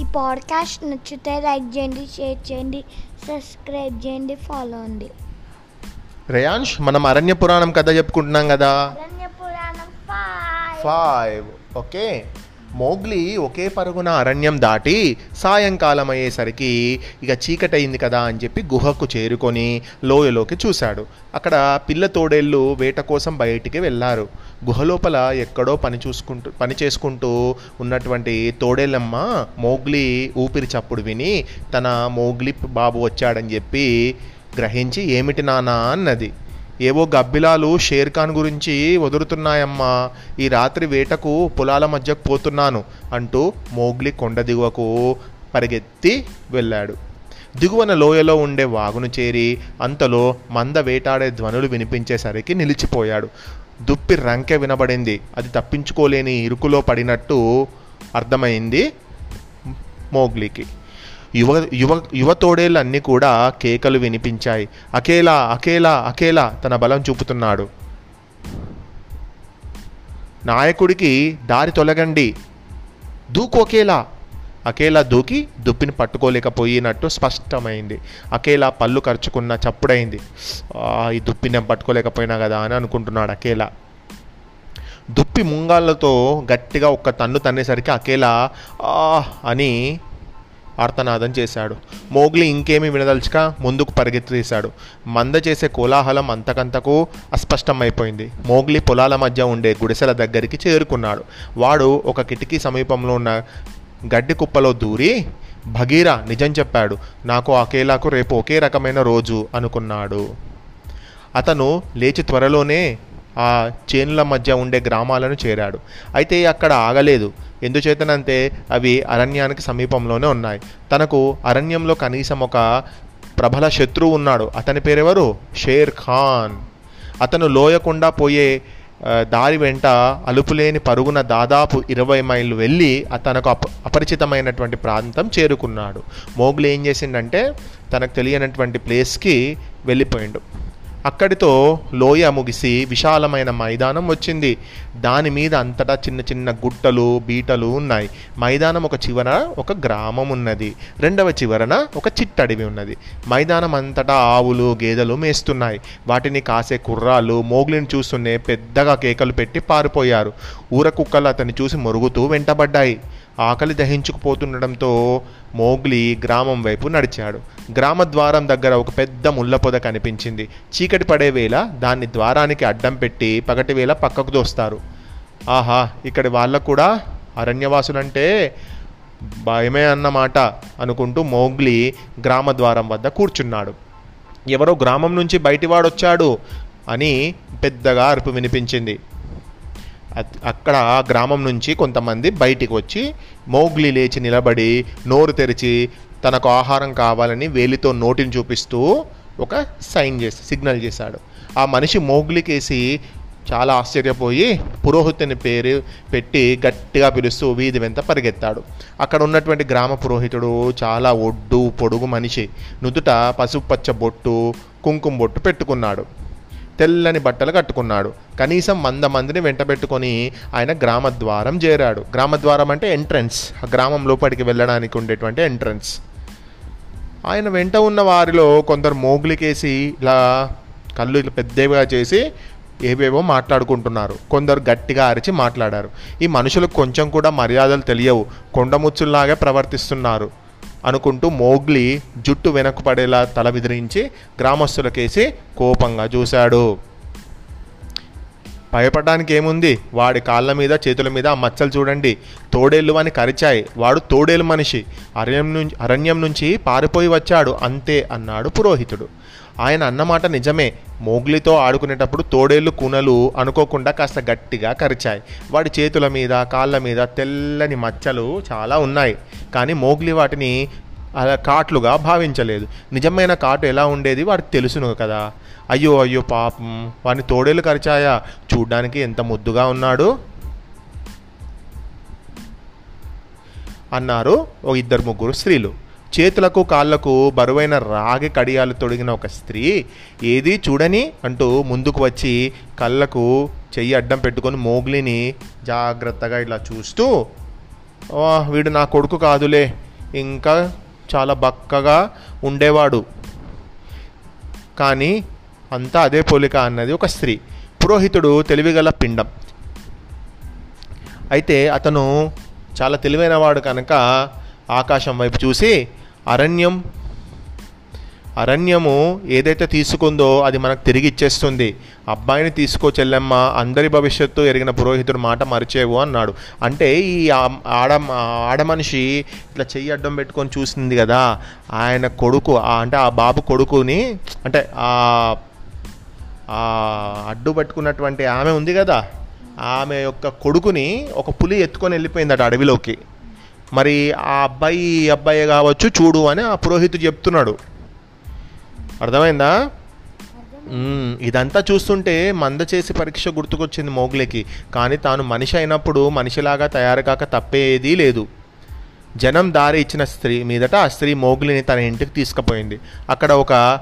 ఈ పాడ్కాస్ట్ నచ్చితే లైక్ చేయండి షేర్ చేయండి సబ్స్క్రైబ్ చేయండి ఫాలో అండి. రేయాంష్ మనం అరణ్య పురాణం కథ చెప్పుకుంటున్నాం కదా? అరణ్య పురాణం ఫైవ్ ఫైవ్ ఓకే మోగ్లీ ఒకే పరుగున అరణ్యం దాటి సాయంకాలం అయ్యేసరికి ఇక చీకటైంది కదా అని చెప్పి గుహకు చేరుకొని లోయలోకి చూశాడు. అక్కడ పిల్ల తోడేళ్ళు వేట కోసం బయటికి వెళ్ళారు గుహలోపల ఎక్కడో పని చూసుకుంటూ పని చేసుకుంటూ ఉన్నటువంటి తోడేళ్ళమ్మ మోగ్లీ ఊపిరి చప్పుడు విని తన మోగ్లీ బాబు వచ్చాడని చెప్పి గ్రహించి ఏమిటి నానా అన్నది. ఏవో గబ్బిలాలు షేర్ఖాన్ గురించి వదురుతున్నాయమ్మా. ఈ రాత్రి వేటకు పొలాల మధ్యకు పోతున్నాను అంటూ మోగ్లి కొండ దిగువకు పరిగెత్తి వెళ్ళాడు. దిగువన లోయలో ఉండే వాగును చేరి అంతలో మంద వేటాడే ధ్వనులు వినిపించేసరికి నిలిచిపోయాడు. దుప్పి రంకె వినబడింది. అది తప్పించుకోలేని ఇరుకులో పడినట్టు అర్థమైంది మోగ్లీకి. యువ యువ యువతోడేళ్ళన్నీ కూడా కేకలు వినిపించాయి. అకేలా అకేలా అకేలా తన బలం చూపుతున్నాడు. నాయకుడికి దారి తొలగండి. దూకు ఒకేలా అకేలా దూకి దుప్పిని పట్టుకోలేకపోయినట్టు స్పష్టమైంది. అకేలా పళ్ళు ఖర్చుకున్న చప్పుడైంది. "ఆ, ఈ దుప్పి నేను పట్టుకోలేకపోయినా కదా అని అనుకుంటున్నాడు అకేలా దుప్పి ముంగాళ్ళతో గట్టిగా ఒక్క తన్ను తన్నేసరికి అకేలా "ఆ" అని ఆర్తనాదం చేశాడు. మోగ్లీ ఇంకేమీ వినదలుచుక ముందుకు పరిగెత్తేశాడు మంద చేసే కోలాహలం అంతకంతకు అస్పష్టమైపోయింది. మోగ్లీ పొలాల మధ్య ఉండే గుడిసెల దగ్గరికి చేరుకున్నాడు. వాడు ఒక కిటికీ సమీపంలో ఉన్న గడ్డి కుప్పలో దూరి భగీరా నిజం చెప్పాడు. నాకు అకేలాకు రేపు ఒకే రకమైన రోజు అనుకున్నాడు. అతను లేచి త్వరలోనే ఆ చేనుల మధ్య ఉండే గ్రామాలను చేరాడు. అయితే అక్కడ ఆగలేదు. ఎందుచేతనంటే అవి అరణ్యానికి సమీపంలోనే ఉన్నాయి. తనకు అరణ్యంలో కనీసం ఒక ప్రబల శత్రువు ఉన్నాడు. అతని పేరెవరు? షేర్ ఖాన్. అతను లోయకుండా పోయే దారి వెంట అలుపులేని పరుగున దాదాపు ఇరవై మైళ్ళు వెళ్ళి తనకు అప అపరిచితమైనటువంటి ప్రాంతం చేరుకున్నాడు. మోగులు ఏం చేసిండంటే తనకు తెలియనటువంటి ప్లేస్కి వెళ్ళిపోయిండు. అక్కడితో లోయ ముగిసి విశాలమైన మైదానం వచ్చింది. దాని మీద అంతటా చిన్న చిన్న గుట్టలు బీటలు ఉన్నాయి. మైదానం ఒక చివర ఒక గ్రామం ఉన్నది. రెండవ చివరన ఒక చిట్టడివి ఉన్నది. మైదానం అంతటా ఆవులు గేదెలు మేస్తున్నాయి. వాటిని కాసే కుర్రాళ్ళు మోగులిని చూస్తూనే పెద్దగా కేకలు పెట్టి పారిపోయారు. ఊర కుక్కలు అతన్ని చూసి మురుగుతూ వెంటబడ్డాయి. ఆకలి దహించుకుపోతుండడంతో మోగ్లీ గ్రామం వైపు నడిచాడు. గ్రామ ద్వారం దగ్గర ఒక పెద్ద ముళ్ళ పొద కనిపించింది. చీకటి పడే వేళ దాన్ని ద్వారానికి అడ్డం పెట్టి పగటి వేళ పక్కకు దోస్తారు. ఆహా ఇక్కడి వాళ్ళకు కూడా అరణ్యవాసులంటే భయమే అన్నమాట అనుకుంటూ మోగ్లీ గ్రామ ద్వారం వద్ద కూర్చున్నాడు. ఎవరో గ్రామం నుంచి బయటివాడొచ్చాడు అని పెద్దగా అరుపు వినిపించింది. అక్కడ ఆ గ్రామం నుంచి కొంతమంది బయటికి వచ్చి మోగ్లీ లేచి నిలబడి నోరు తెరిచి తనకు ఆహారం కావాలని వేలితో నోటిని చూపిస్తూ ఒక సైన్ చేసి సిగ్నల్ చేశాడు. ఆ మనిషి మోగ్లీకేసి చాలా ఆశ్చర్యపోయి పురోహితుని పేరు పెట్టి గట్టిగా పిలుస్తూ వీధి వెంత పరిగెత్తాడు. అక్కడ ఉన్నటువంటి గ్రామ పురోహితుడు చాలా ఒడ్డు పొడుగు మనిషి. నుదుట పసుపు పచ్చ బొట్టు కుంకుమ బొట్టు పెట్టుకున్నాడు. తెల్లని బట్టలు కట్టుకున్నాడు. కనీసం వంద మందిని వెంటబెట్టుకొని ఆయన గ్రామద్వారం చేరాడు. గ్రామద్వారం అంటే ఎంట్రన్స్. ఆ గ్రామం లోపలికి వెళ్ళడానికి ఉండేటువంటి ఎంట్రన్స్. ఆయన వెంట ఉన్న వారిలో కొందరు మోగులికేసి ఇలా కళ్ళు పెద్దగా పెద్దవిగా చేసి ఏవేవో మాట్లాడుకుంటున్నారు. కొందరు గట్టిగా అరిచి మాట్లాడారు. ఈ మనుషులకు కొంచెం కూడా మర్యాదలు తెలియవు. కొండముచ్చుల్లాగా ప్రవర్తిస్తున్నారు. అనుకుంటూ మోగ్లీ జుట్టు వెనక్కు పడేలా తల విదిరించి గ్రామస్తులకేసి కోపంగా చూశాడు. భయపడడానికి ఏముంది? వాడి కాళ్ళ మీద చేతుల మీద ఆ మచ్చలు చూడండి. తోడేళ్ళు అని కరిచాయి. వాడు తోడేలు మనిషి. అరణ్యం నుంచి అరణ్యం నుంచి పారిపోయి వచ్చాడు. అంతే అన్నాడు పురోహితుడు. ఆయన అన్నమాట నిజమే. మోగ్లితో ఆడుకునేటప్పుడు తోడేళ్ళు కూనలు అనుకోకుండా కాస్త గట్టిగా కరిచాయి. వాడి చేతుల మీద కాళ్ళ మీద తెల్లని మచ్చలు చాలా ఉన్నాయి. కానీ మోగ్లి వాటిని అలా కాట్లుగా భావించలేదు. నిజమైన కాటు ఎలా ఉండేది వాడికి తెలుసును కదా. అయ్యో అయ్యో పాపం. వాడిని తోడేలు కరిచాయా? చూడ్డానికి ఎంత ముద్దుగా ఉన్నాడు. అన్నారు ఓ ఇద్దరు ముగ్గురు స్త్రీలు. చేతులకు కాళ్ళకు బరువైన రాగి కడియాలు తొడిగిన ఒక స్త్రీ ఏది చూడని అంటూ ముందుకు వచ్చి కళ్ళకు చెయ్యి అడ్డం పెట్టుకొని మోగ్లిని జాగ్రత్తగా ఇలా చూస్తూ "వా, వీడు నా కొడుకు కాదులే. ఇంకా చాలా బక్కగా ఉండేవాడు. కానీ అంతా అదే పోలిక అన్నది ఒక స్త్రీ. పురోహితుడు తెలివిగల పిండం. అయితే అతను చాలా తెలివైనవాడు కనుక ఆకాశం వైపు చూసి అరణ్యం. అరణ్యము ఏదైతే తీసుకుందో అది మనకు తిరిగి ఇచ్చేస్తుంది. అబ్బాయిని తీసుకో చెల్లెమ్మ అందరి భవిష్యత్తు ఎరిగిన పురోహితుడు మాట మరిచేవు అన్నాడు. అంటే ఈ ఆడ ఆడమనిషి ఇట్లా చెయ్యి అడ్డం పెట్టుకొని చూసింది కదా ఆయన కొడుకు అంటే ఆ బాబు కొడుకుని అంటే ఆ ఆ అడ్డు పట్టుకున్నటువంటి ఆమె ఉంది కదా ఆమె యొక్క కొడుకుని ఒక పులి ఎత్తుకొని వెళ్ళిపోయిందట అడవిలోకి. మరి ఆ అబ్బాయి అబ్బాయి కావచ్చు చూడు అని ఆ పురోహితుడు చెప్తున్నాడు. అర్థమైందా? ఇదంతా చూస్తుంటే మంద చేసి పరీక్ష గుర్తుకొచ్చింది మోగ్లికి. కానీ తాను మనిషి అయినప్పుడు మనిషిలాగా తయారు కాక తప్పేది లేదు. జనం దారి ఇచ్చిన స్త్రీ మీదట ఆ స్త్రీ మోగ్లిని తన ఇంటికి తీసుకుపోయింది. అక్కడ ఒక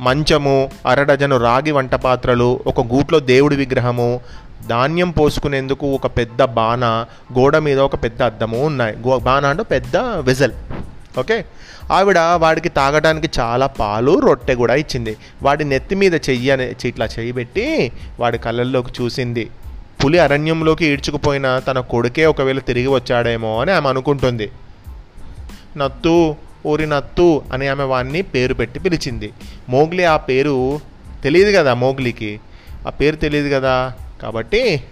మంచము అరడజను రాగి వంట పాత్రలు ఒక గూట్లో దేవుడి విగ్రహము ధాన్యం పోసుకునేందుకు ఒక పెద్ద బాణ గోడ మీద ఒక పెద్ద అద్దము ఉన్నాయి. గో బాణ అంటే పెద్ద వెజల్ ఓకే? ఆవిడ వాడికి తాగడానికి చాలా పాలు రొట్టె కూడా ఇచ్చింది. వాడి నెత్తి మీద చెయ్యి అనే ఇట్లా చెయ్యి పెట్టి వాడి కళ్ళల్లోకి చూసింది. పులి అరణ్యంలోకి ఈడ్చుకుపోయిన తన కొడుకే ఒకవేళ తిరిగి వచ్చాడేమో అని ఆమె అనుకుంటుంది. నత్తు ఊరి నత్తు అని ఆమె వాడిని పేరు పెట్టి పిలిచింది. మోగ్లీ ఆ పేరు తెలియదు కదా మోగ్లీకి? ఆ పేరు తెలియదు కదా? కాబట్టి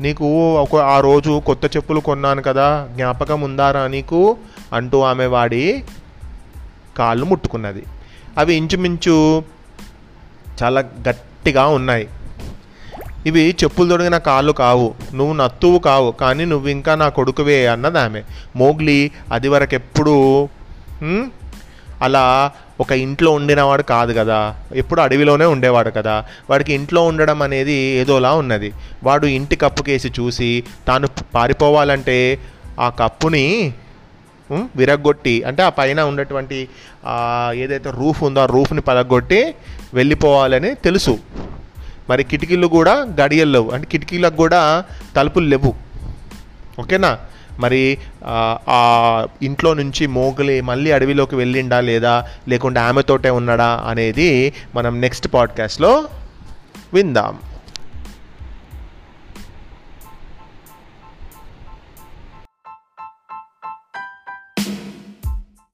నీకు ఒక ఆ రోజు కొత్త చెప్పులు కొన్నాను కదా జ్ఞాపకం ఉందారా నీకు? అంటూ ఆమె వాడి కాళ్ళు ముట్టుకున్నది. అవి ఇంచుమించు చాలా గట్టిగా ఉన్నాయి. ఇవి చెప్పులు తొడిగిన కాళ్ళు కావు నువ్వు నత్తువు కావు కానీ నువ్వు ఇంకా నా కొడుకువే అన్నది ఆమె. మోగ్లీ అది వరకెప్పుడు అలా ఒక ఇంట్లో ఉండినవాడు కాదు కదా. ఎప్పుడు అడవిలోనే ఉండేవాడు కదా. వాడికి ఇంట్లో ఉండడం అనేది ఏదోలా ఉన్నది. వాడు ఇంటి కప్పుకేసి చూసి తాను పారిపోవాలంటే ఆ కప్పుని విరగొట్టి విరగ్గొట్టి అంటే ఆ పైన ఉన్నటువంటి ఏదైతే రూఫ్ ఉందో ఆ రూఫ్ని పలగొట్టి వెళ్ళిపోవాలని తెలుసు. మరి కిటికీలు కూడా గడియలు లేవు. అంటే కిటికీలకు కూడా తలుపులు లేవు. ఓకేనా? మరి ఆ, ఇంట్లో నుంచి మోగలి మళ్ళీ అడవిలోకి వెళ్ళిండా లేదా లేకుంటే ఆమెతోటే ఉన్నాడా అనేది మనం నెక్స్ట్ పాడ్కాస్ట్లో విందాం.